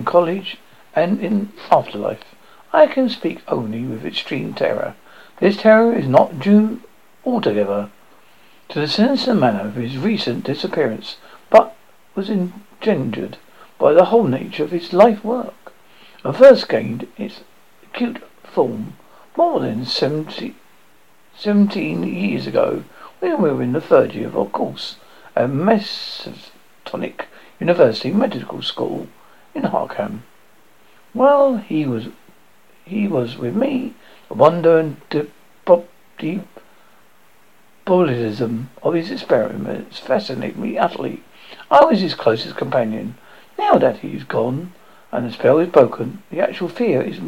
in college and in afterlife. I can speak only with extreme terror. This terror is not due altogether to the sinister manner of his recent disappearance, but was engendered by the whole nature of his life work. It first gained its acute form more than 70, 17 years ago when we were in the third year of our course at Miskatonic University Medical School in Arkham. Well, he was he was with me. The wonder and deep Bullism of his experiments fascinated me utterly. I was his closest companion. Now that he's gone and the spell is broken, the actual fear is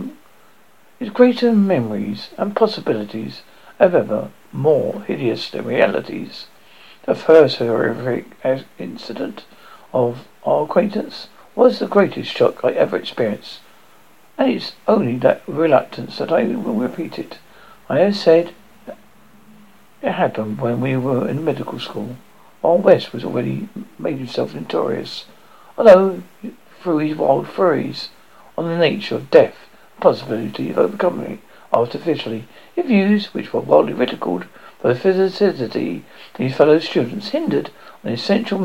is greater memories and possibilities of ever more hideous than realities. The first horrific incident of our acquaintance was the greatest shock I ever experienced, and it's only that reluctance that I will repeat it. I have said it happened when we were in medical school, while West was already made himself notorious, although through his wild theories on the nature of death, the possibility of overcoming it artificially, if views which were widely ridiculed by the physicity of his fellow students hindered the essential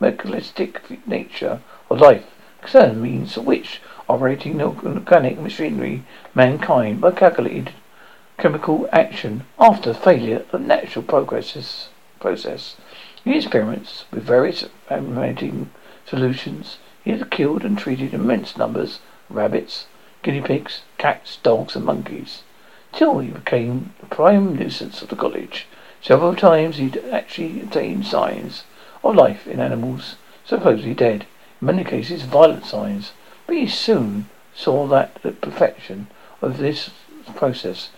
mechanistic nature of life, concerned means which operating the organic machinery mankind by calculated chemical action after failure of natural progresses, process. In experiments with various animating solutions, he had killed and treated immense numbers of rabbits, guinea pigs, cats, dogs, and monkeys, till he became the prime nuisance of the college. Several times he'd actually attained signs of life in animals supposedly dead, in many cases violent signs, but he soon saw that the perfection of this process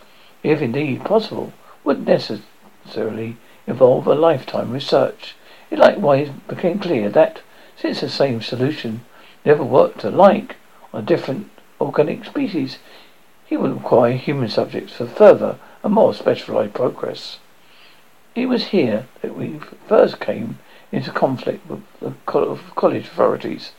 if indeed possible, would necessarily involve a lifetime research. It likewise became clear that, since the same solution never worked alike on different organic species, he would require human subjects for further and more specialized progress. It was here that we first came into conflict with the college authorities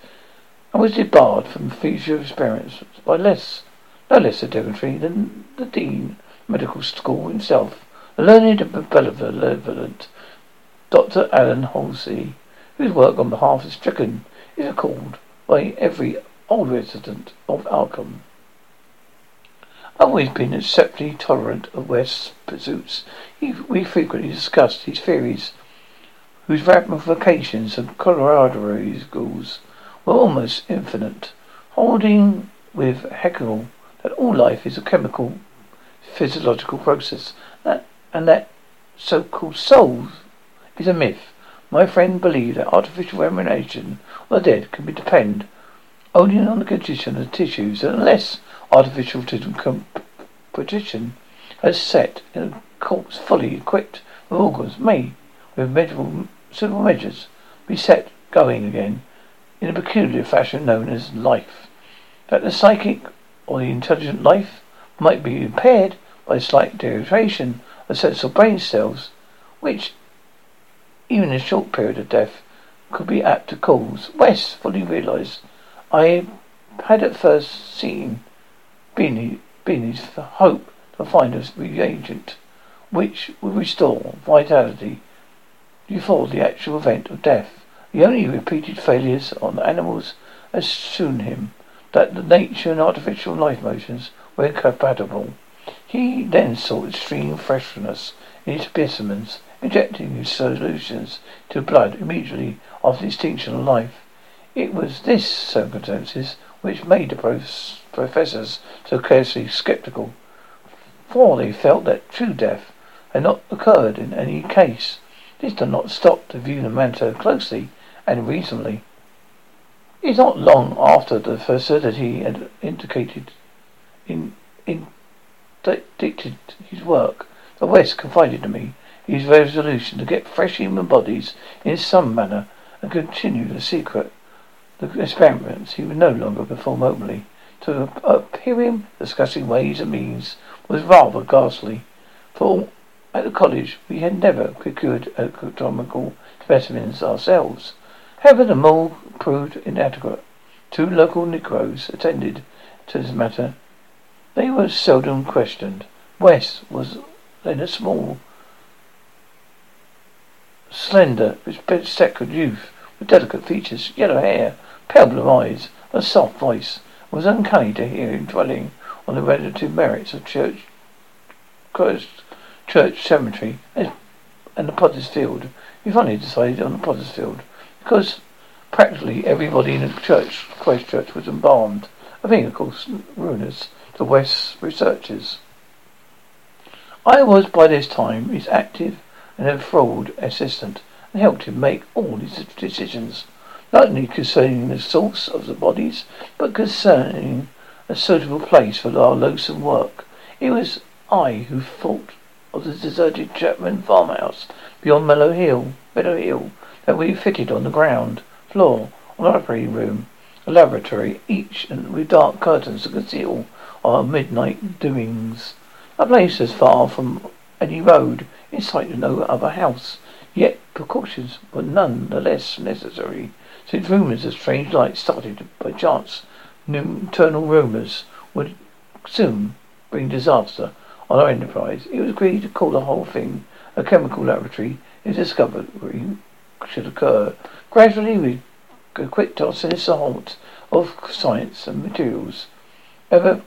and was debarred from future experiments by less, no less a dignitary than the dean of medical school himself, a learned and benevolent Dr. Allan Halsey, whose work on behalf of stricken is recalled by every old resident of. I've always been exceptionally tolerant of West's pursuits. He, we frequently discussed his theories, whose ramifications and Colorado schools were almost infinite, holding with Haeckel that all life is a chemical physiological process. That and that so-called soul is a myth. My friend believed that artificial reanimation of the dead can be depend only on the condition of the tissues, and unless artificial composition has set in a corpse fully equipped with organs may, with measurable, suitable measures, be set going again in a peculiar fashion known as life. That the psychic or the intelligent life might be impaired by slight deterioration of sensory brain cells, which, even in a short period of death, could be apt to cause. West fully realized I had at first seen been his hope to find a reagent which would restore vitality before the actual event of death. The only repeated failures on animals assured him that the nature and artificial life motions were incompatible. He then sought extreme freshness in his specimens, injecting his solutions to blood immediately after the extinction of life. It was this circumstances which made the professors so carefully sceptical, for they felt that true death had not occurred in any case. This not stop to view the matter closely and reasonably. It is not long after the facility had indicated in, in dictated his work. The West confided to me his resolution to get fresh human bodies in some manner and continue the secret the experiments he would no longer perform openly. To hear him discussing ways and means was rather ghastly. For At the college, we had never procured anatomical specimens ourselves. However, the mole proved inadequate. Two local Negroes attended to this matter. They were seldom questioned. West was then a small, slender, spectacled youth with delicate features, yellow hair, pale blue eyes, a soft voice. It was uncanny to hear him dwelling on the relative merits of church, church cemetery and the Potter's Field. We finally decided on the Potter's Field because practically everybody in the church, Christ Church, was embalmed. I think, of course, ruinous to West's researchers. I was by this time his active and enthralled assistant and helped him make all his decisions, not only concerning the source of the bodies, but concerning a suitable place for our loathsome work. It was I who thought of the deserted Chapman farmhouse beyond Meadow Hill, Meadow Hill, that we fitted on the ground floor, an operating room, a laboratory, each with dark curtains to conceal our midnight doings. A place as far from any road, in sight of no other house. Yet precautions were none the less necessary, since rumours of strange lights started by chance, nocturnal rumours, would soon bring disaster on our enterprise. It was agreed to call the whole thing a chemical laboratory if discovery should occur. Gradually we equipped our sinister haunts of science and materials, ever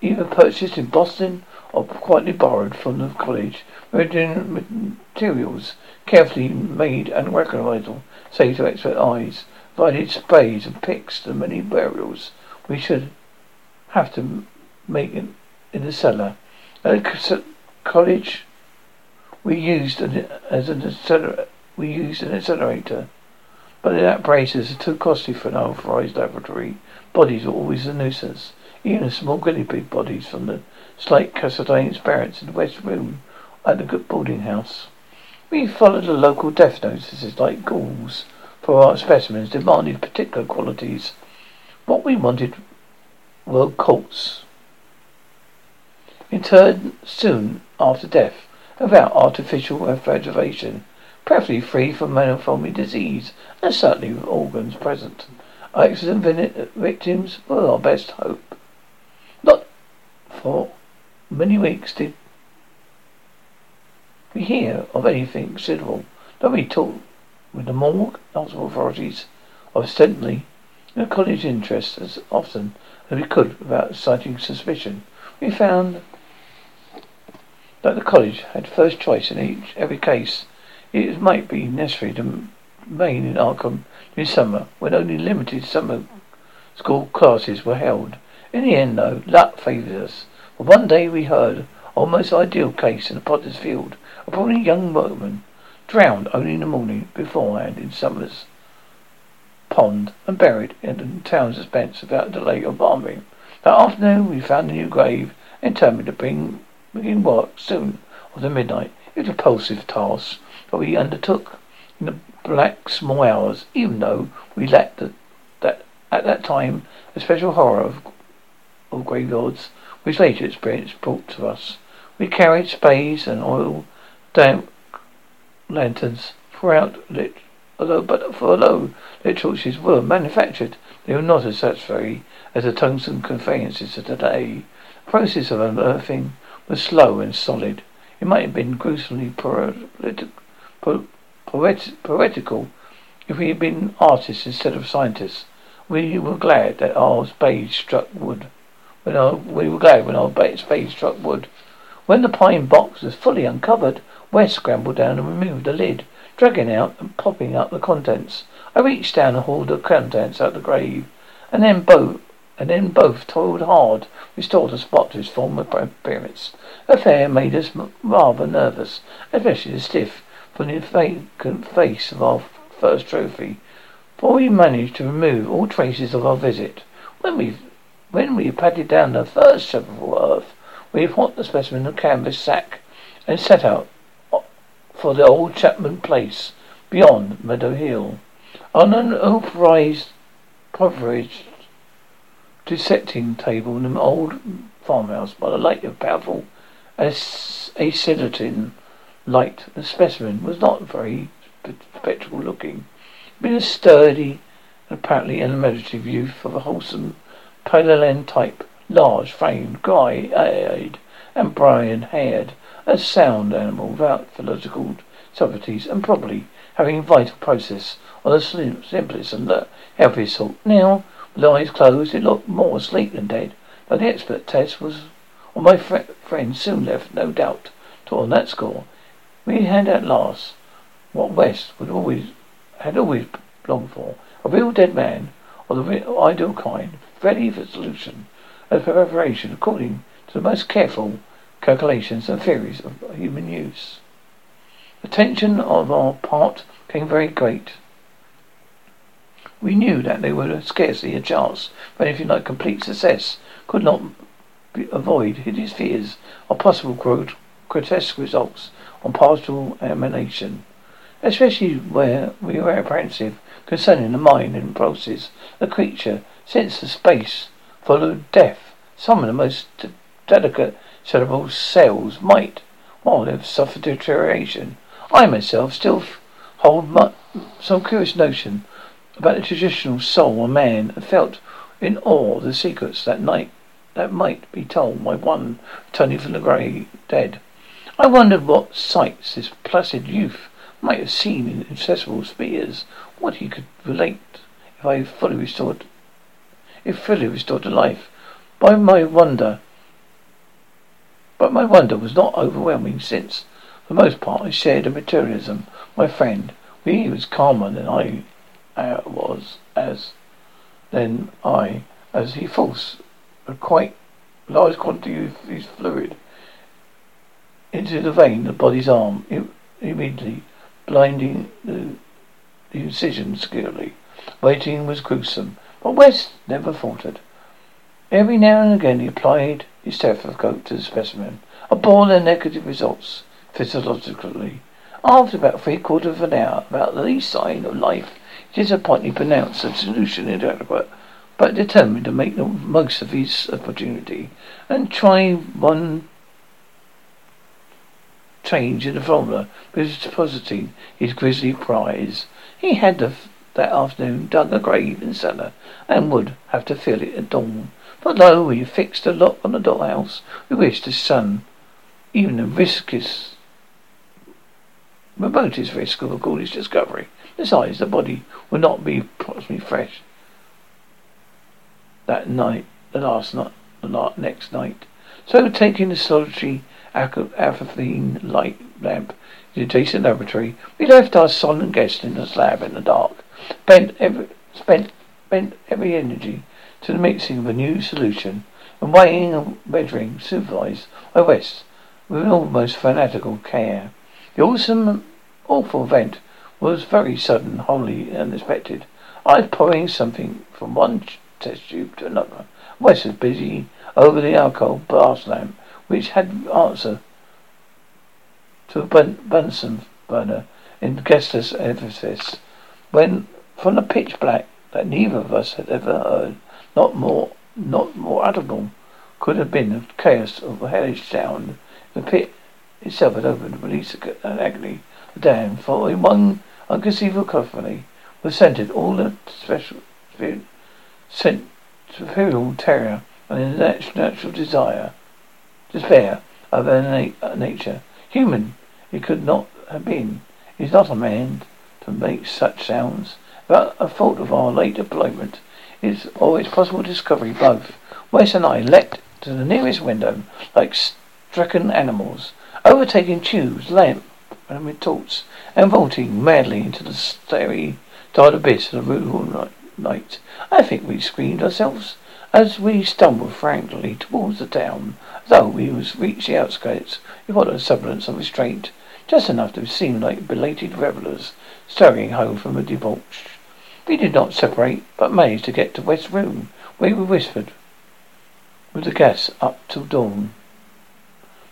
either purchased in Boston or quietly borrowed from the college. Materials carefully made and recognizable, save to expert eyes, provided sprays and picks to many burials we should have to make in, in the cellar. At college, we used an, as an accelerator. We used an accelerator, but the apparatus is too costly for an authorized laboratory. Bodies are always a nuisance. Even small guinea pig bodies from the slight Cassadine's parents in the west room at the good boarding house. We followed the local death notices like ghouls for our specimens, demanded particular qualities. What we wanted were colts interred soon after death, without artificial preservation, preferably free from manifold disease, and certainly with organs present. Accident victims were our best hope. Not for many weeks did we hear of anything considerable. Though we talked with the morgue, hospital authorities, ostensibly in college interest as often as we could without exciting suspicion. We found that the college had first choice in each every case. It might be necessary to remain in Arkham this summer when only limited summer school classes were held. In the end, though, luck favored us. For one day we heard almost ideal case in the Potter's Field. Of a young workman drowned only in the morning beforehand in Sumner's Pond and buried in the town's expense without delay or embalming. That afternoon we found a new grave and determined to bring begin work soon after midnight. It was a repulsive task that we undertook in the black small hours, even though we lacked the, that at that time a special horror of, of graveyards which later experience brought to us. We carried spades and oil damp lanterns throughout lit although but for although lit torches were manufactured, they were not as satisfactory as the tungsten conveyances of today. The process of unearthing was slow and solid. It might have been gruesomely poetical if we had been artists instead of scientists. We were glad that our spade struck wood. When our, we were glad when our spades struck wood. When the pine box was fully uncovered, West scrambled down and removed the lid, dragging out and popping up the contents. I reached down and hauled the contents out of the grave, and then both and then both toiled hard, restored the spot to its former appearance. The affair made us rather nervous, especially the stiff, the vacant face of our first trophy, for we managed to remove all traces of our visit. When we when we patted down the first of earth, we put the specimen in a canvas sack and set out for the old Chapman place beyond Meadow Hill. On an unauthorized privilege dissecting table in an old farmhouse by the light of powerful acetylene light. The specimen was not very spectral looking. Been a sturdy, apparently unimaginative youth of a wholesome Paleolithic type, large framed, grey eyed, and brown haired, a sound animal without physiological subtleties, and probably having vital process on the simplest and the healthiest sort. Now, with eyes closed, it looked more asleep than dead, but the expert test was on my fr- friend soon left no doubt to on that score. We had at last what West would always had always longed for. A real dead man of the ideal kind, ready for solution and preparation according to the most careful calculations and theories of human use. The tension of our part became very great. We knew that there was scarcely a chance for anything like complete success, could not avoid hideous fears of possible grotesque results on partial emanation, especially where we were apprehensive concerning the mind and process a creature since the space followed death. Some of the most delicate cerebral cells might, while they've suffered deterioration. I myself still hold some curious notion about the traditional soul of man and felt in awe of the secrets that night that might be told by one turning from the grey dead. I wondered what sights this placid youth might have seen in accessible spheres, what he could relate if I fully restored if fully restored to life. By my wonder but my wonder was not overwhelming since, for the most part, I shared a materialism. My friend, he was calmer than I Uh, was, as then I, as he forced a quite large quantity of his fluid into the vein of the body's arm, immediately blinding the, the incision securely. Waiting was gruesome, but West never faltered. Every now and again he applied his stethoscope to the specimen. A ball and negative results, physiologically. After about three quarters of an hour, about the least sign of life, disappointingly pronounced the solution inadequate, but determined to make the most of his opportunity and try one change in the formula was depositing his grisly prize. He had the, that afternoon dug a grave in the cellar and would have to fill it at dawn. But lo, we fixed a lock on the dollhouse. We wished to shun even the riskiest, remotest risk of a ghoulish discovery. Besides, the body would not be approximately fresh that night, the last night, the next night. So, taking the solitary Aphrodine light lamp in the adjacent laboratory. We left our solemn guest in the slab in the dark. Spent every, spent, spent every energy to the mixing of a new solution and weighing and measuring supervised by West with an almost fanatical care. The awesome, awful event was very sudden, wholly unexpected. I was pouring something from one test tube to another. West was busy over the alcohol brass lamp which had answer to a Bunsen burner in gaseous edifice, when from the pitch black that neither of us had ever heard, not more not more audible could have been the chaos of a hellish sound. The pit itself had opened to release an agony. The dam, following one unconceivable cacophony, was centered all the special superior terror and natural desire despair of na- nature. Human it could not have been. Is not a man to make such sounds. But a fault of our late deployment is always possible discovery both. Wes and I leapt to the nearest window like stricken animals, overtaking tubes, lamp, and retorts, and vaulting madly into the starry dark abyss of the rural night. I think we screamed ourselves as we stumbled frantically towards the town, though we was reached the outskirts, we followed a semblance of restraint, just enough to seem like belated revellers stirring home from a debauch. We did not separate, but managed to get to West room, where we whispered with the gas up till dawn.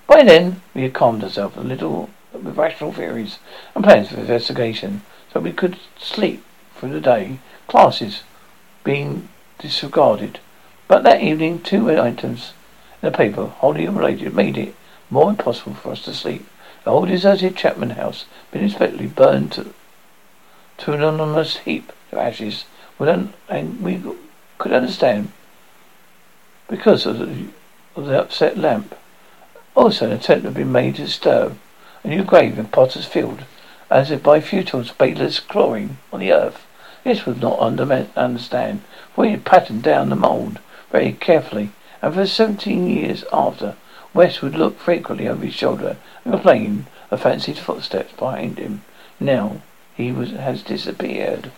By then, we had calmed ourselves a little with rational theories and plans for investigation, so we could sleep through the day, classes being disregarded. But that evening, two items in the paper, wholly unrelated, made it more impossible for us to sleep. The old deserted Chapman house been inspected, burned to, to an anonymous heap of ashes. and we could understand because of the, of the upset lamp. Also, an attempt had been made to disturb a new grave in Potter's Field, as if by futile, spateless clawing on the earth. This would not under- understand, for he had patterned down the mould very carefully, and for seventeen years after, West would look frequently over his shoulder and complain of fancied footsteps behind him. Now he was has disappeared.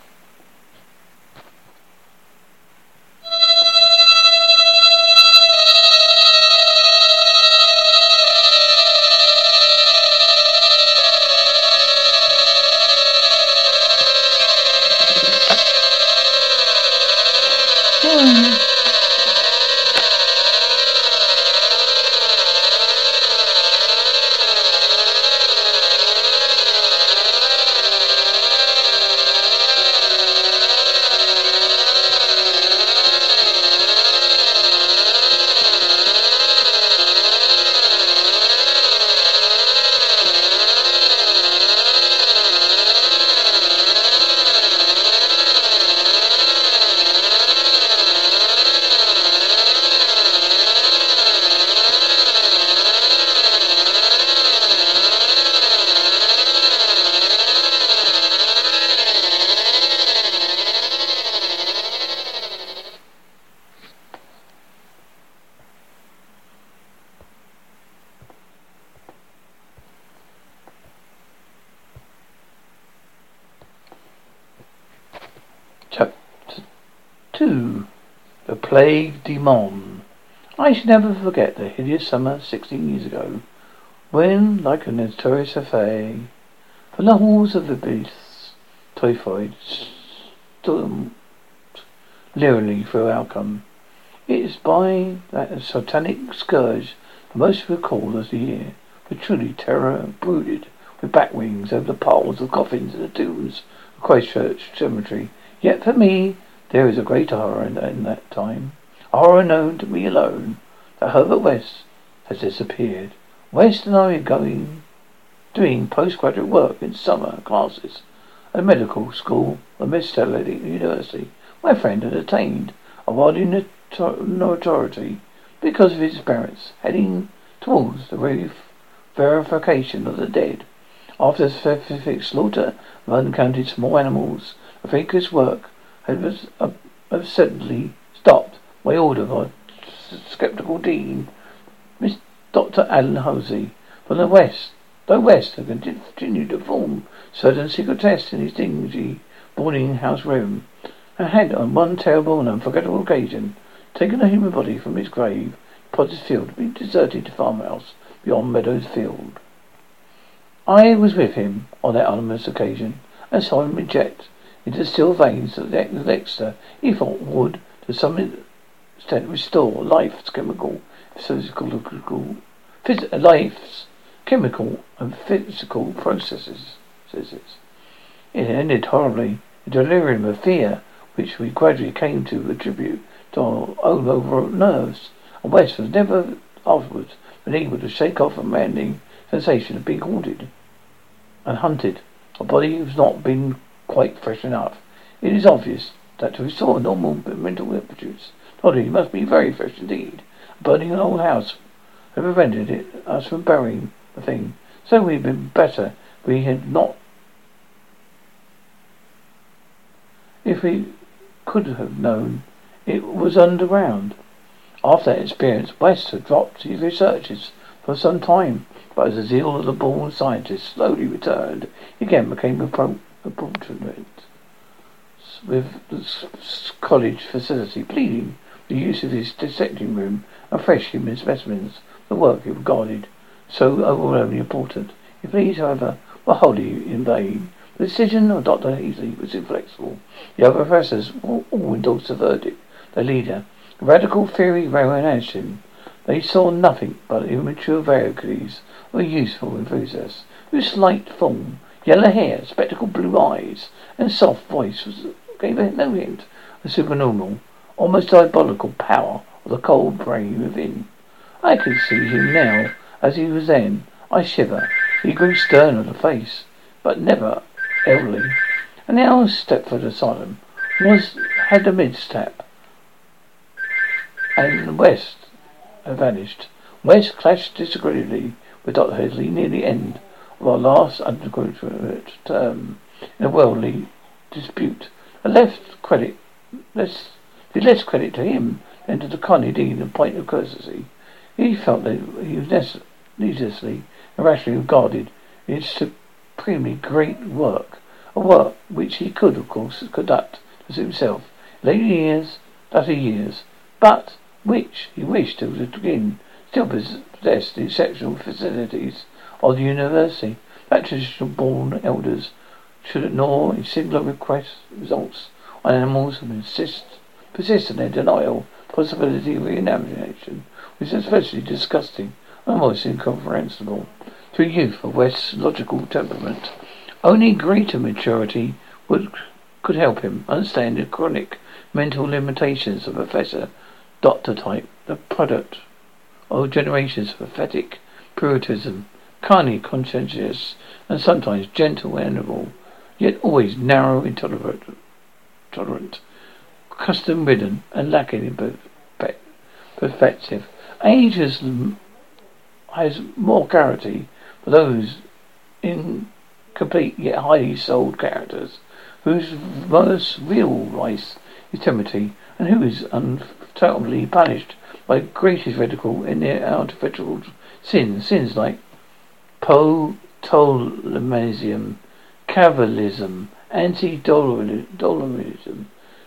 Never forget the hideous summer sixteen years ago, when, like a notorious affair, from the halls of the beasts, typhoid stormed leeringly through Arkham. It is by that satanic scourge that most recall as the year, for truly terror brooded with bat wings over the piles of coffins and the tombs of Christchurch Cemetery. Yet for me, there is a great horror in, in that time. A horror known to me alone. That Herbert West has disappeared. West and I are going, doing postgraduate work in summer classes at a medical school at Miss Lady University. My friend had attained a body notoriety because of his parents, heading towards the verification of the dead. After the specific slaughter of uncounted small animals, the faker's work had absently uh, stopped by order of our skeptical dean, Miss Dr. Allan Halsey, from the West. Though West had continued to form certain secret tests in his dingy boarding house room, and had on one terrible and unforgettable occasion taken a human body from its grave, Potter's Field, a deserted farmhouse beyond Meadows Field. I was with him on that ominous occasion, and saw him eject into the still veins of the Dexter he thought would, to some extent, restore life's chemical, physical, phys- life's chemical and physical processes. It ended horribly. A delirium of fear, which we gradually came to attribute to our own overwrought nerves. And West was never afterwards been able to shake off a maddening sensation of being haunted and hunted. A body who's not been quite fresh enough. It is obvious that to restore normal mental aptitudes, Toddy must be very fresh indeed. Burning the whole house had prevented it, us from burying the thing. So we'd been better we had not if we could have known it was underground. After that experience, West had dropped his researches for some time, but as the zeal of the born scientist slowly returned, he again became a pro- appointment with the college facility, pleading the use of his dissecting room and fresh human specimens, the work he regarded so overwhelmingly important. His pleas, however, were wholly in vain. The decision of Dr. Halsey was inflexible. The other professors all endorsed the verdict. The leader, radical theory ran him. They saw nothing but immature varieties of a useful enthusiast, whose slight form Yellow hair, spectacled blue eyes, and soft voice was, gave no hint of supernormal, almost diabolical power of the cold brain within. I could see him now as he was then. I shiver. He grew stern of the face, but never elderly. And now Sefton Asylum was had a mid-step, and West had vanished. West clashed disagreeably with Dr. Headley near the end of our last undergraduate term in a worldly dispute. I left credit less did less credit to him than to the kindly deed and point of courtesy. He felt that he was needlessly and rationally regarded in his supremely great work, a work which he could, of course, conduct as himself later years, latter years, but which he wished to begin still possessed the exceptional facilities of the university. That traditional born elders should ignore a singular request results on animals and insist persist in their denial possibility of reanimation, which is especially disgusting and almost incomprehensible to a youth of West's logical temperament. Only greater maturity would could help him understand the chronic mental limitations of Professor Doctor type, the product of generations of pathetic puritanism, kindly conscientious, and sometimes gentle and amiable, yet always narrow, intolerant, tolerant, custom ridden, and lacking in perspective. Age has, has more clarity for those incomplete yet highly souled characters whose most real vice is timidity, and who is undoubtedly punished by greatest ridicule in their artificial sins, sins like Ptolemaism, Calvinism, anti-Dolomism,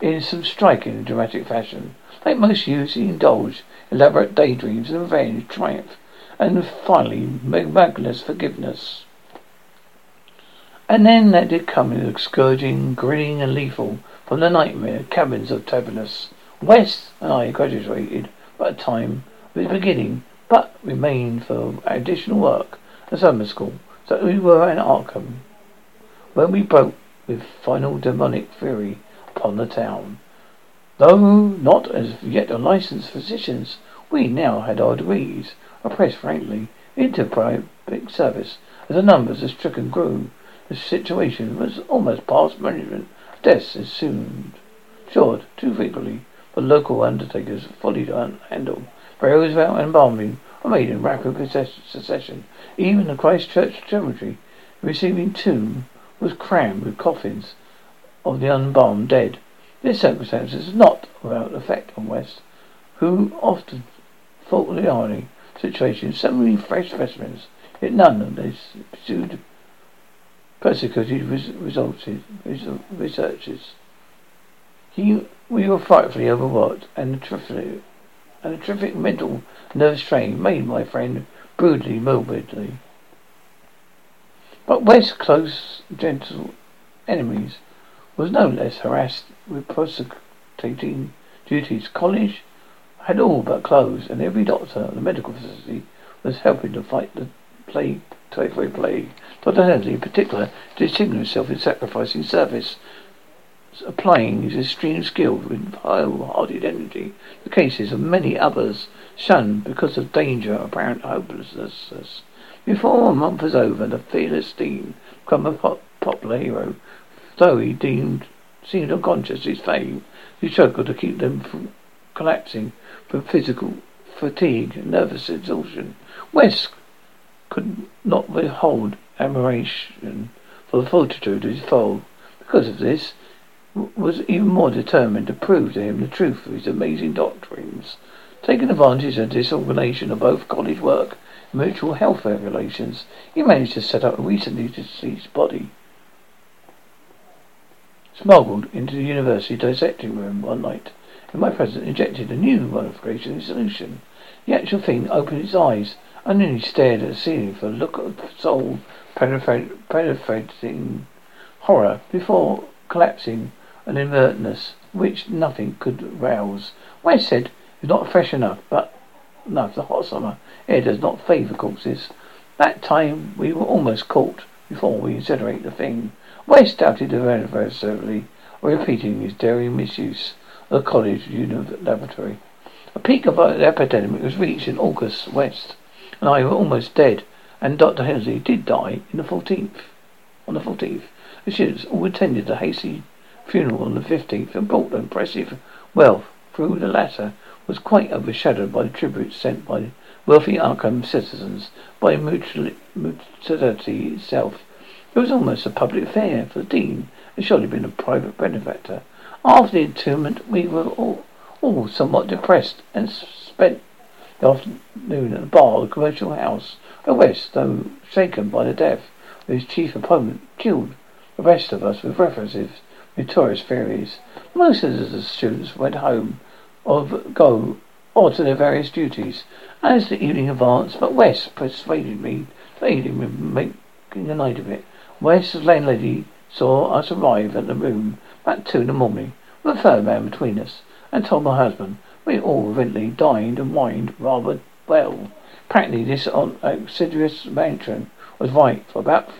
in some striking and dramatic fashion. Like most youths, he indulged elaborate daydreams of revenge, triumph, and finally magnanimous forgiveness. And then that did come in scourging, grinning and lethal from the nightmare cabins of Tartarus. West and I graduated by time of beginning, but remained for additional work at summer school, so we were in Arkham when we broke with final demonic fury upon the town. Though not as yet licensed physicians, we now had our degrees, oppressed frankly into private service as the numbers of stricken grew. The situation was almost past management. Deaths assumed, short too frequently for local undertakers fully to handle. Burials without embalming were made in rapid succession. Even the Christchurch cemetery receiving tomb was crammed with coffins of the unbound dead. This circumstance is not without effect on West, who often thought the irony situation so many fresh specimens, yet none of this pursued persecuted resulted, researchers. He, we were frightfully overworked, and terrific, and a terrific mental nerve strain made my friend brutally morbidly. But West's close, gentle enemies was no less harassed with prosecuting duties. College had all but closed, and every doctor at the medical facility was helping to fight the plague typhoid plague. Dr. Halsey, in particular, distinguished himself in sacrificing service, applying his extreme skill with wholehearted energy. The cases of many others shunned because of danger, apparent hopelessness. Before a month was over, the fearless Dean became a pop- popular hero, though he deemed seemed unconscious of his fame. He struggled to keep them from collapsing from physical fatigue and nervous exhaustion. West could not withhold admiration for the fortitude of his foe. Because of this, was even more determined to prove to him the truth of his amazing doctrines. Taking advantage of the disorganization of both college work and mutual health regulations, he managed to set up a recently deceased body. Smuggled into the university dissecting room one night, and my president injected a new modification solution. The actual thing opened its eyes and then he stared at the ceiling for a look of soul penetrating horror before collapsing an inertness which nothing could rouse. West said it's not fresh enough, but no, the hot summer air does not favour corpses. That time we were almost caught before we incinerate the thing. West doubted adversely, repeating his daring misuse of the college laboratory. A peak of the epidemic was reached in August West, and I were almost dead, and Dr. Halsey did die in the fourteenth. On the fourteenth, the students all attended the hasty funeral on the fifteenth and brought impressive wealth through the latter was quite overshadowed by the tributes sent by wealthy Arkham citizens, by mutuality itself. It was almost a public affair, for the Dean had surely been a private benefactor. After the interment, we were all, all somewhat depressed and spent the afternoon at the bar of the commercial house. West, though shaken by the death of his chief opponent, killed the rest of us with references notorious theories. Most of the students went home of go or to their various duties. As the evening advanced, but West persuaded me to aid him in making a night of it. West's landlady saw us arrive at the room about two in the morning, with a third man between us, and told my husband we all evidently dined and wined rather well. Apparently this assiduous matron was right, for about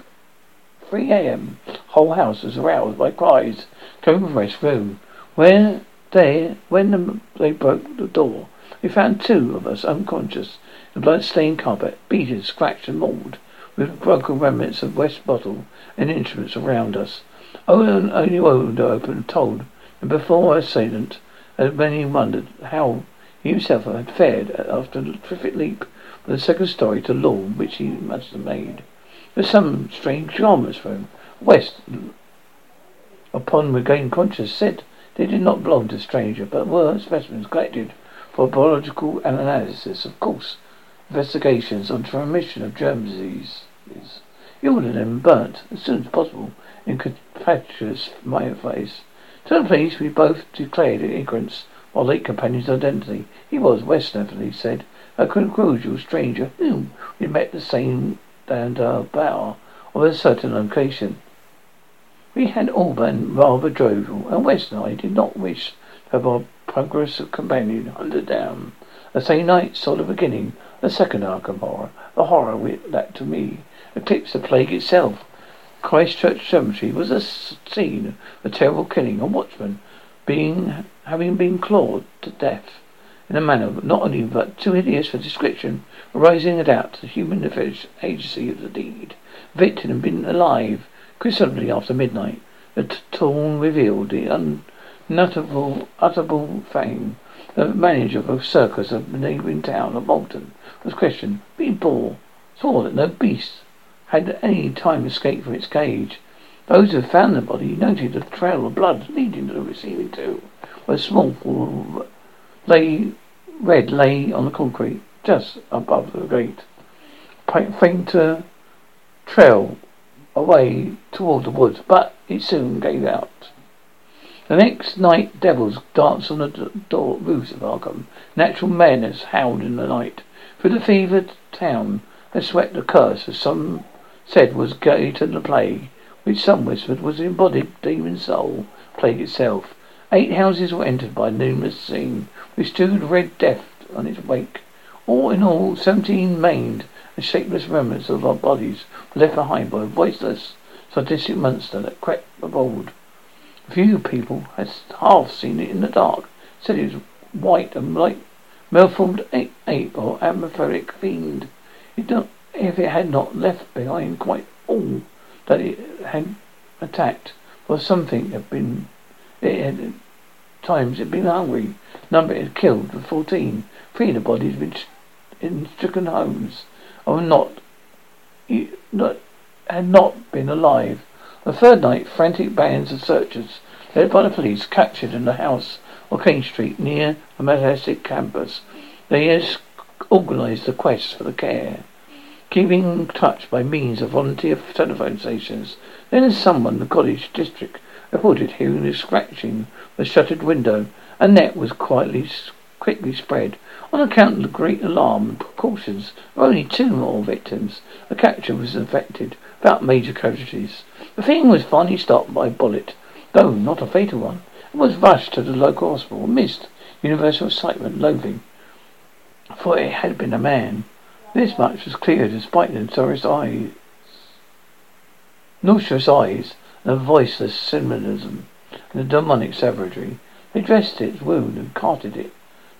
3 a.m. whole house was aroused by cries coming from West's room. Where they, when the, they broke the door, they found two of us unconscious, the blood-stained carpet, beaten, scratched, and mauled, with broken remnants of West bottle and instruments around us. Owen, only window open told, and before assailant, as many wondered how he himself had fared after the terrific leap from the second story to lawn which he must have made. There were some strange garments for him. West, upon regaining consciousness, said they did not belong to the stranger, but were specimens collected for biological analysis. Of course, investigations on transmission of germ. He ordered them burnt as soon as possible in contemptuous face. To the police, we both declared ignorance of our late companion's identity. He was, West Anthony said, a cordial stranger whom we met the same and uh, bar of a certain location. We had all been rather jovial, and West and I did not wish to have our progressive companion hunted down. The same night saw the beginning the second Arkham horror, the horror that to me eclipsed the plague itself. Christchurch Cemetery was a scene of terrible killing, a watchman being having been clawed to death in a manner not only but too hideous for description, arising a doubt to the human agency of the deed. Victim had been alive Considerably after midnight, the dawn revealed the unutterable, utterable fame. The manager of a circus of the neighbouring town of Malton was questioned. Being bore saw that no beast had at any time escaped from its cage. Those who found the body noted a trail of blood leading to the receiving tomb, where a small pool lay red lay on the concrete just above the gate. Fainter trail away toward the woods, but it soon gave out. The next night, devils danced on the door roofs of Arkham. Natural madness howled in the night. Through the fevered town had swept a curse, as some said was gate to the plague, which some whispered was the embodied demon soul, plague itself. Eight houses were entered by numerous scene, which stood red death on its wake. All in all, seventeen maimed and shapeless remnants of our bodies were left behind by a voiceless, sadistic monster that crept aboard. A few people had half seen it in the dark, said it was white and like malformed ape or amorphic fiend. It not, if it had not left behind quite all that it had attacked, for something had been it had times it had been hungry. Number it had killed the fourteen. Three of the bodies had been in stricken homes or not, not had not been alive. The third night, frantic bands of searchers, led by the police, captured in the house on King Street near the Miskatonic campus. They organized the quest for the care, keeping in touch by means of volunteer telephone stations. Then someone in the college district reported hearing a scratching the shuttered window. A net was quietly, quickly spread. On account of the great alarm and precautions, were only two more victims. The capture was effected without major casualties. The thing was finally stopped by a bullet, though not a fatal one. Was rushed to the local hospital amidst universal excitement, loathing, for it had been a man. This much was clear despite the notorious eyes, nauseous eyes, and a voiceless symbolism, and the demonic savagery. They dressed its wound and carted it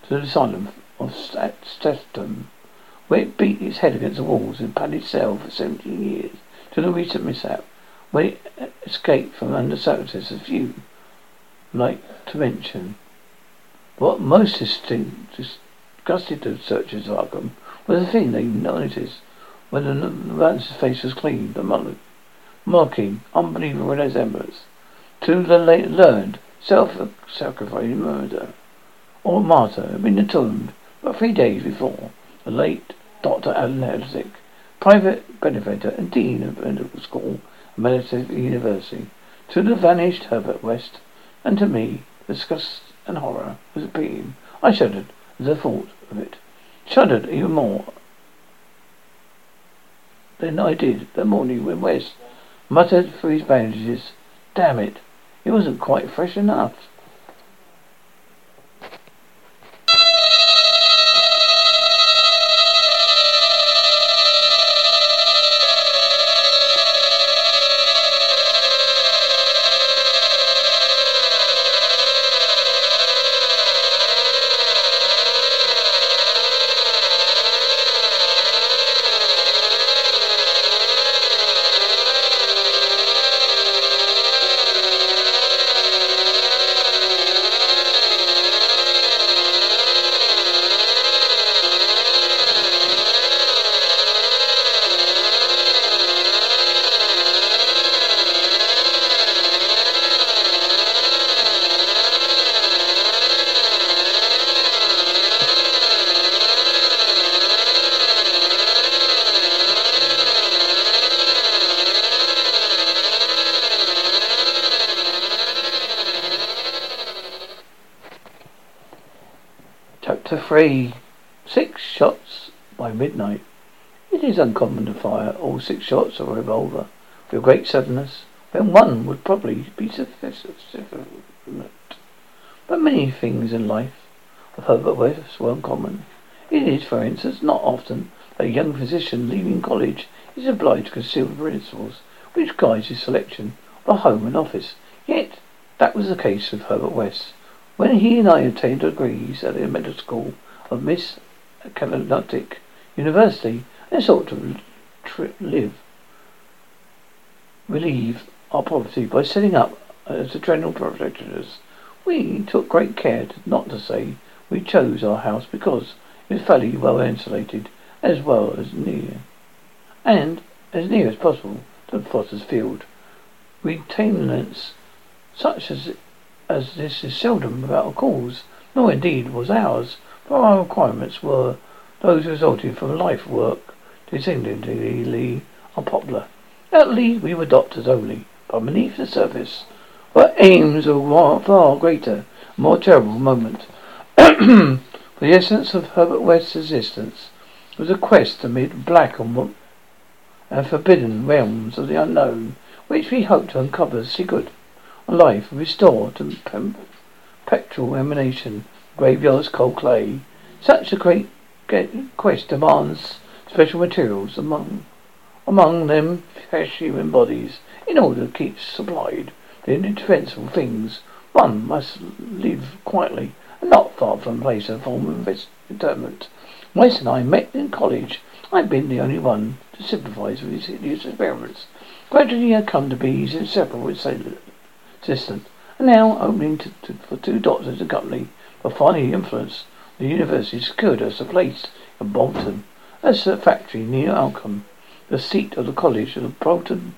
to the asylum of Stratton, where it beat its head against the walls in padded cell for seventeen years, till the recent mishap, when it escaped from under circumstances few like to mention. What most disgusted the searchers of Arkham was the thing they noticed when the man's face was clean, the mocking, unbelievable resemblance to the late learned, self-sacrificing murder or martyr had been entombed but three days before. The late Dr. Allan Halsey, private benefactor and dean of medical school at Massachusetts University, to the vanished Herbert West, and to me, disgust and horror was a beam. I shuddered at the thought of it. Shuddered even more than I did that morning when West muttered through his bandages, Damn it, it wasn't quite fresh enough. Chapter 3 Six shots by midnight. It is uncommon to fire all six shots of a revolver with great suddenness, when one would probably be sufficient. But many things in life of Herbert West were uncommon. It is, for instance, not often that a young physician leaving college is obliged to conceal the principles which guide his selection of a home and office. Yet that was the case with Herbert West. When he and I obtained degrees at the medical school of Miss Carnatic University and sought to tri- live, relieve our poverty by setting up as a general protectors, we took great care to, not to say we chose our house because it was fairly well insulated as well as near, and as near as possible to the Foster's Field. Retainments such as as this is seldom without a cause, nor indeed was ours, for our requirements were those resulting from life work distinctly unpopular. At least we were doctors only, but beneath the surface were aims of far greater, more terrible moment. the essence of Herbert West's existence was a quest amid black and, and forbidden realms of the unknown, which we hoped to uncover secret life restored to perpetual emanation, graveyard's cold clay. Such a great quest demands special materials among among them fresh human bodies in order to keep supplied the indispensable things. One must live quietly and not far from place of formal interment. West and I met in college. I've been the only one to sympathize with his hideous experiments. Gradually I come to be inseparable with assistant, and now opening to, to, for two doctors to accompany. But finally, influence the university secured us a place in Bolton as a factory near Arkham, the seat of the college of the Bolton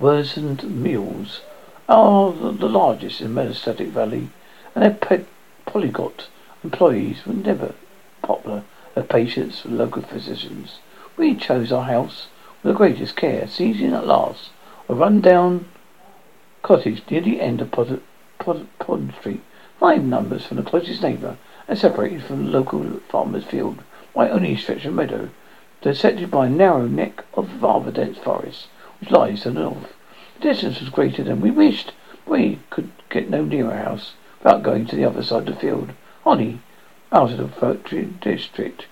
Worsted Mills are the, the largest in Miskatonic Valley, and their pe- polyglot employees were never popular as patients with local physicians. We chose our house with the greatest care, seizing at last a run-down cottage near the end of Pond Street, Five numbers from the closest neighbour and separated from the local farmer's field by only a stretch of meadow. They're by a narrow neck of rather dense forest, which lies to the north. The distance was greater than we wished. We could get no nearer house without going to the other side of the field. Only out of the factory district.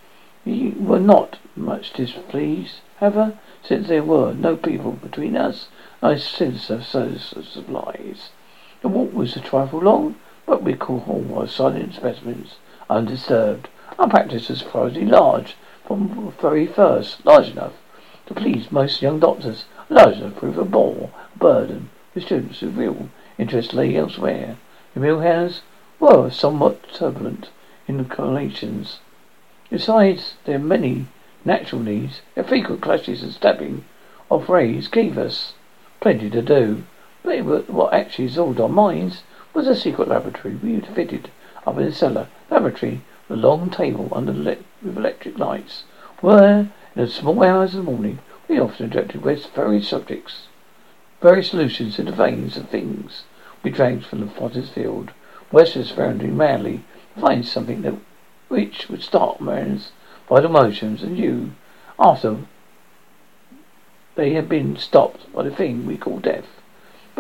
We were not much displeased, however, since there were no people between us and a sense of supplies. The walk was a trifle long, but we call all our silent specimens undisturbed. Our practice was surprisingly large from the very first, large enough to please most young doctors, large enough to prove a bore, a burden for students whose real interest lay elsewhere. The mill hands were somewhat turbulent inclinations. Besides their many natural needs, their frequent clashes and stabbing of rays gave us plenty to do. But what actually absorbed our minds was a secret laboratory we had fitted up in the cellar. Laboratory, with a long table under le- with electric lights, where in the small hours of the morning we often injected various subjects, various solutions into veins of things we drank from the potter's field. West was scrounging madly to find something that which would start man's vital motions and you after they had been stopped by the thing we call death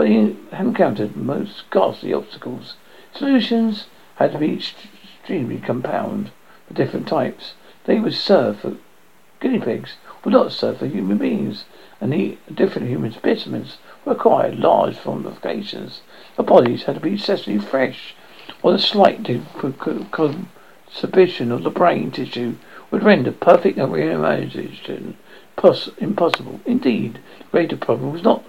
but he had encountered most ghastly obstacles. Solutions had to be extremely compound for different types. They would serve for guinea pigs, would not serve for human beings, and the different human specimens required large modifications. The bodies had to be excessively fresh, or the slight consumption of the brain tissue would render perfect reanimation impossible. Indeed, greater problem was not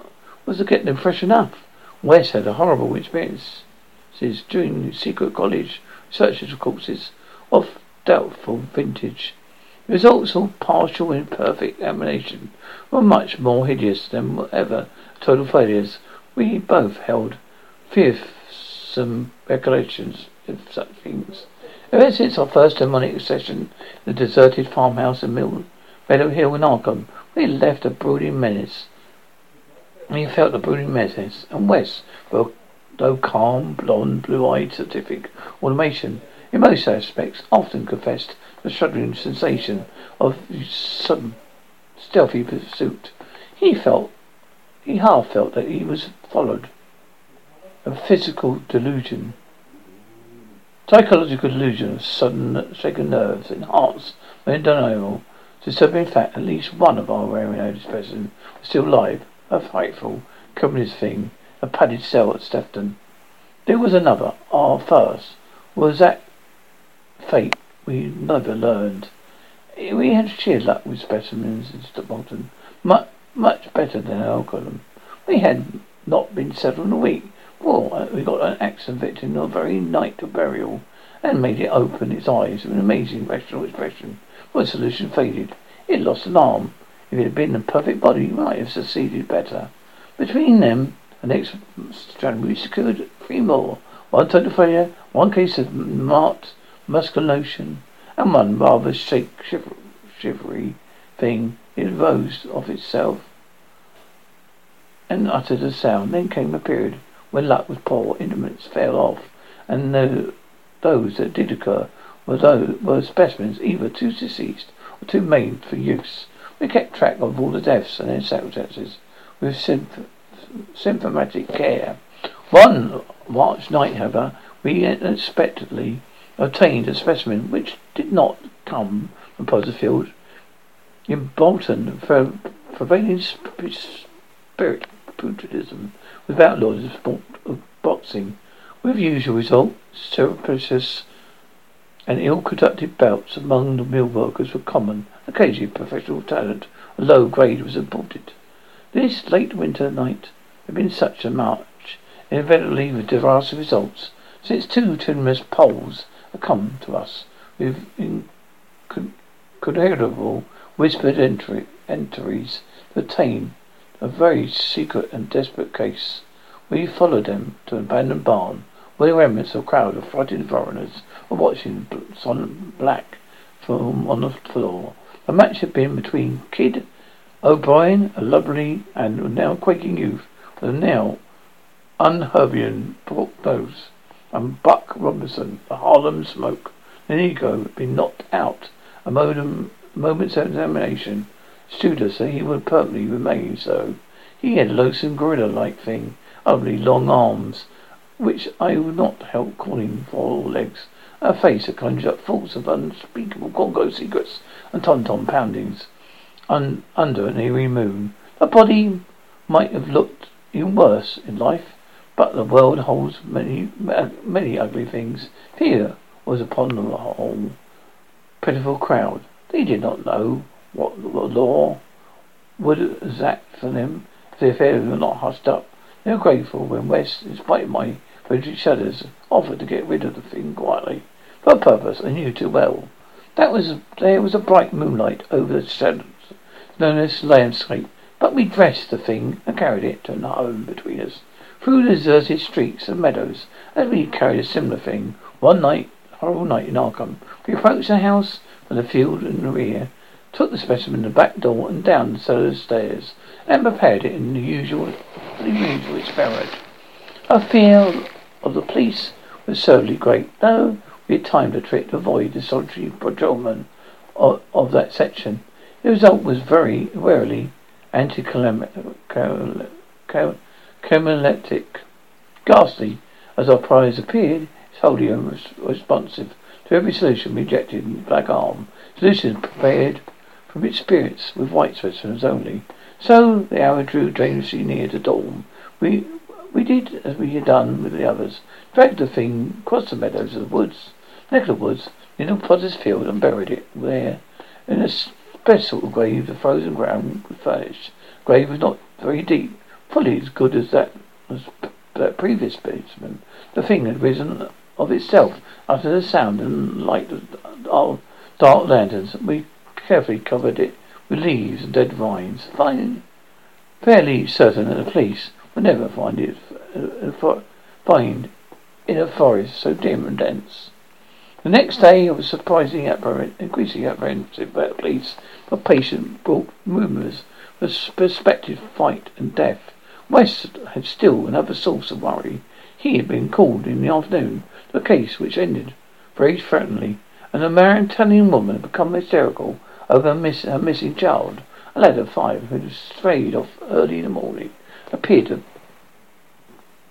was to get them fresh enough. West had a horrible experience during secret college researches of corpses of doubtful vintage. The results of partial and imperfect examination were much more hideous than ever total failures. We both held fearsome recollections of such things. Ever since our first demonic session the deserted farmhouse in Mill Meadow Hill in Arkham, we left a brooding menace he felt the brooding menace, and West, though calm, blond, blue-eyed, scientific automation, in most aspects, often confessed the shuddering sensation of sudden, stealthy pursuit. He felt, he half felt that he was followed. A physical delusion, psychological delusion of sudden shaken nerves and hearts undeniable. Disturbing fact, at least one of our rare specimens was still alive a frightful communist thing, a padded cell at Sefton. There was another, our first, was that fate we never learned. We had sheer luck with specimens in Bolton, much, much better than algorithm. We had not been settled in a week. Well, uh, we got an accident victim the very night of burial and made it open its eyes with an amazing rational expression. The solution faded. It lost an arm if it had been a perfect body, he might have succeeded better. Between them and next January, we secured three more. One total failure, one case of marked musculation, and one rather shake, shiver, shivery thing. It rose of itself and uttered a sound. Then came a period when luck was poor, instruments fell off, and the, those that did occur were, specimens either too deceased or too maimed for use. We kept track of all the deaths and their with symptomatic care. One March night, however, we unexpectedly obtained a specimen which did not come from Potterfield. In Bolton, for prevailing spirit pugilism was outlawed as sport of boxing, with usual result, surreptitious and ill-conducted bouts among the mill workers were common. Occasionally professional talent, a low grade was imported. This late winter night had been such a march, inevitably with disastrous results, since two timorous Poles had come to us with incredible whispered entry, entries to obtain a very secret and desperate case. We followed them to an abandoned barn where the remnants of a crowd of frightened foreigners watching Son Black from on the floor. The match had been between Kid O'Brien, a lovely and now quaking youth, with a now unherbian nose. and Buck Robinson, the Harlem Smoke. The Negro had been knocked out. A modem, moment's examination showed said he would permanently remain so. He had a loathsome gorilla-like thing, ugly long arms, which I would not help calling four legs, a face that conjured up thoughts of unspeakable Congo secrets and tom-tom poundings un- under an eerie moon. The body might have looked even worse in life, but the world holds many, many ugly things. Fear was upon the whole pitiful crowd. They did not know what the law would exact from them if their affairs were not hushed up. They were grateful when West, in spite of my frenzied shudders, offered to get rid of the thing quietly. For a purpose I knew too well. That was there was a bright moonlight over the as landscape, but we dressed the thing and carried it to our home between us. Through the deserted streets and meadows, as we carried a similar thing, one night, horrible night in Arkham, we approached the house from the field in the rear, took the specimen to the back door and down the cellar stairs, and prepared it in the usual, the usual experiment. Our fear of the police was certainly great, though had timed a trick to avoid the solitary patrolman of, of that section. The result was very rarely anticlimactic. Ghastly as our prize appeared, it's wholly unresponsive to every solution rejected in the Black Arm. Solutions prepared from experience with white specimens only. So the hour drew dangerously near to dawn. We we did as we had done with the others, dragged the thing across the meadows of the woods, neck of the woods, in a potter's field, and buried it there in a special grave the frozen ground was furnished. Grave was not very deep, fully as good as that as that previous basement. The thing had risen of itself after the sound and light of dark lanterns. We carefully covered it with leaves and dead vines, finding fairly certain that the police would never find it uh, find in a forest so dim and dense. The next day, I was surprisingly apprehensive, increasingly apprehensive about police, but patient brought rumours of suspected fight and death. West had still another source of worry. He had been called in the afternoon to a case which ended very threateningly, and a Italian woman had become hysterical over miss, her missing child. A lad of five who had strayed off early in the morning appeared to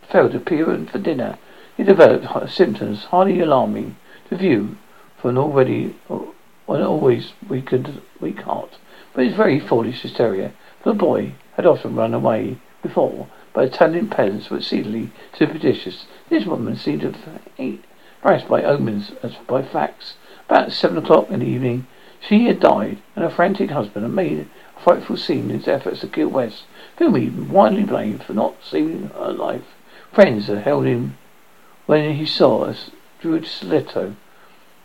failed to appear for dinner. He developed symptoms highly alarming to view for an already uh, an always weakened weak heart. But it's very foolish hysteria. The boy had often run away before, but Italian peasants were exceedingly superstitious. This woman seemed to be harassed by omens as by facts. About seven o'clock in the evening, she had died, and her frantic husband had made a frightful scene in his efforts to kill West, whom he widely blamed for not saving her life. Friends had held him when he saw us Druid stiletto.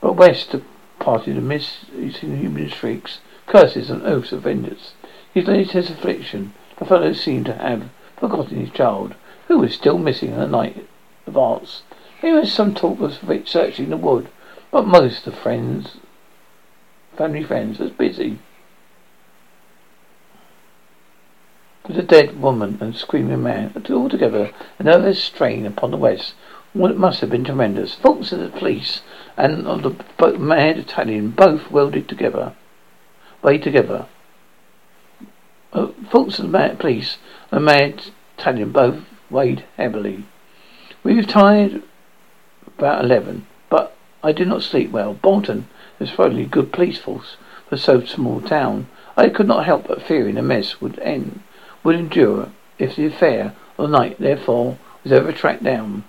But West departed amidst his inhuman shrieks, curses, and oaths of vengeance. His latest affliction, the fellow seemed to have forgotten his child, who was still missing in the night of arts. There was some talk of searching the wood, but most of friends, family friends, was busy with a dead woman and screaming man. Altogether, another strain upon the West well, it must have been tremendous. Thoughts of the police and of the mad Italian both welded together, weighed together. Uh, of the mad police and mad Italian both weighed heavily. We retired about eleven, but I did not sleep well. Bolton is probably a good police force for so small a town. I could not help but fearing the mess would end, would endure if the affair of the night, therefore, was ever tracked down.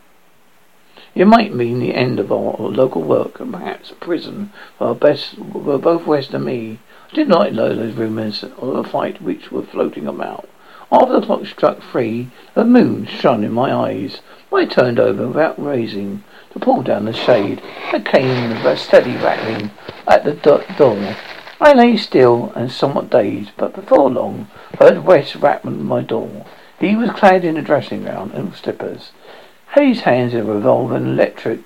It might mean the end of our local work and perhaps a prison for, best, for both West and me. I did not know those rumours of a fight which were floating about. After the clock struck three, the moon shone in my eyes. I turned over without raising to pull down the shade. There came a steady rattling at the do- door. I lay still and somewhat dazed, but before long heard West rap at my door. He was clad in a dressing gown and slippers. Hayes hands a revolver and electric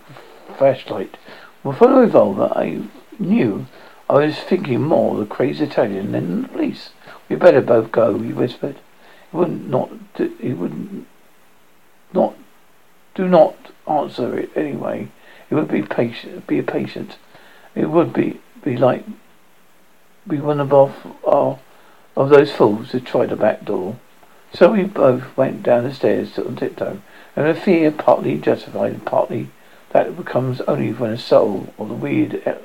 flashlight. Well, for the revolver, I knew I was thinking more of the crazy Italian than the police. We better both go, he whispered. He would not, he would not Do not answer it anyway. It would be patient. Be patient. It would be be like be one of our, our of those fools who tried the back door. So we both went down the stairs on tiptoe, and a fear partly justified and partly that it becomes only when a soul or the weird eh,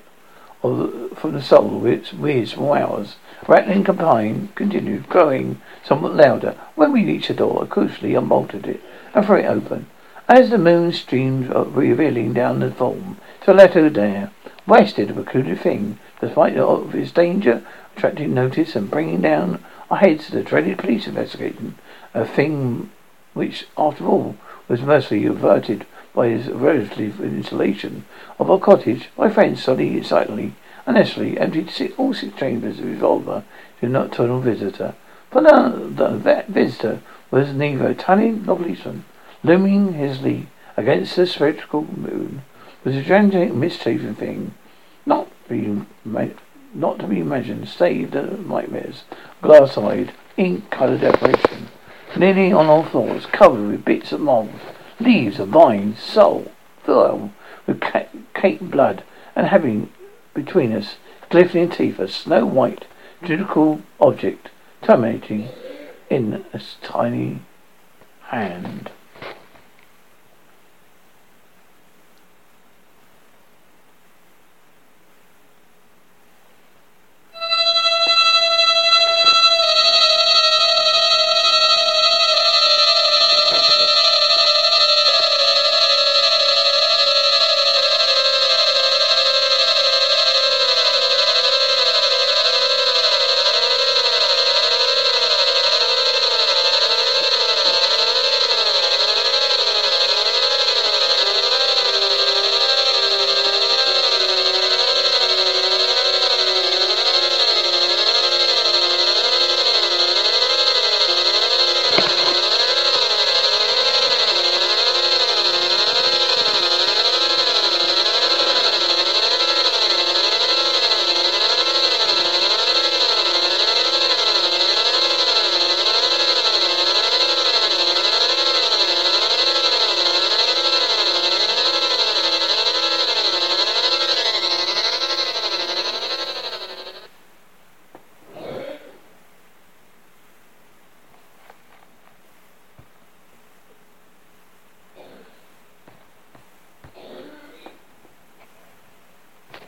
or the, from the soul which weirds from ours. Rattling campaign continued, growing somewhat louder. When we reached the door, I crucially unbolted it and threw it open. As the moon streamed, revealing down the form, to let her there, West did a peculiar thing, despite of its danger, attracting notice and bringing down our heads to the dreaded police investigation, a thing which, after all, was mercifully averted by his relative installation of our cottage. My friend silently and Nestle emptied all six chambers of his revolver to a nocturnal visitor. But the, the visitor was neither Italian nor policeman. Looming hazily against the spherical moon was a gigantic, misshapen thing, not being not to be imagined, save the nightmares, glass-eyed, ink-coloured apparition, nearly on all floors, covered with bits of mould, leaves of vines, soul, filled with caked blood, and having between us, glittering teeth, a snow white, judicial object, terminating in a tiny hand.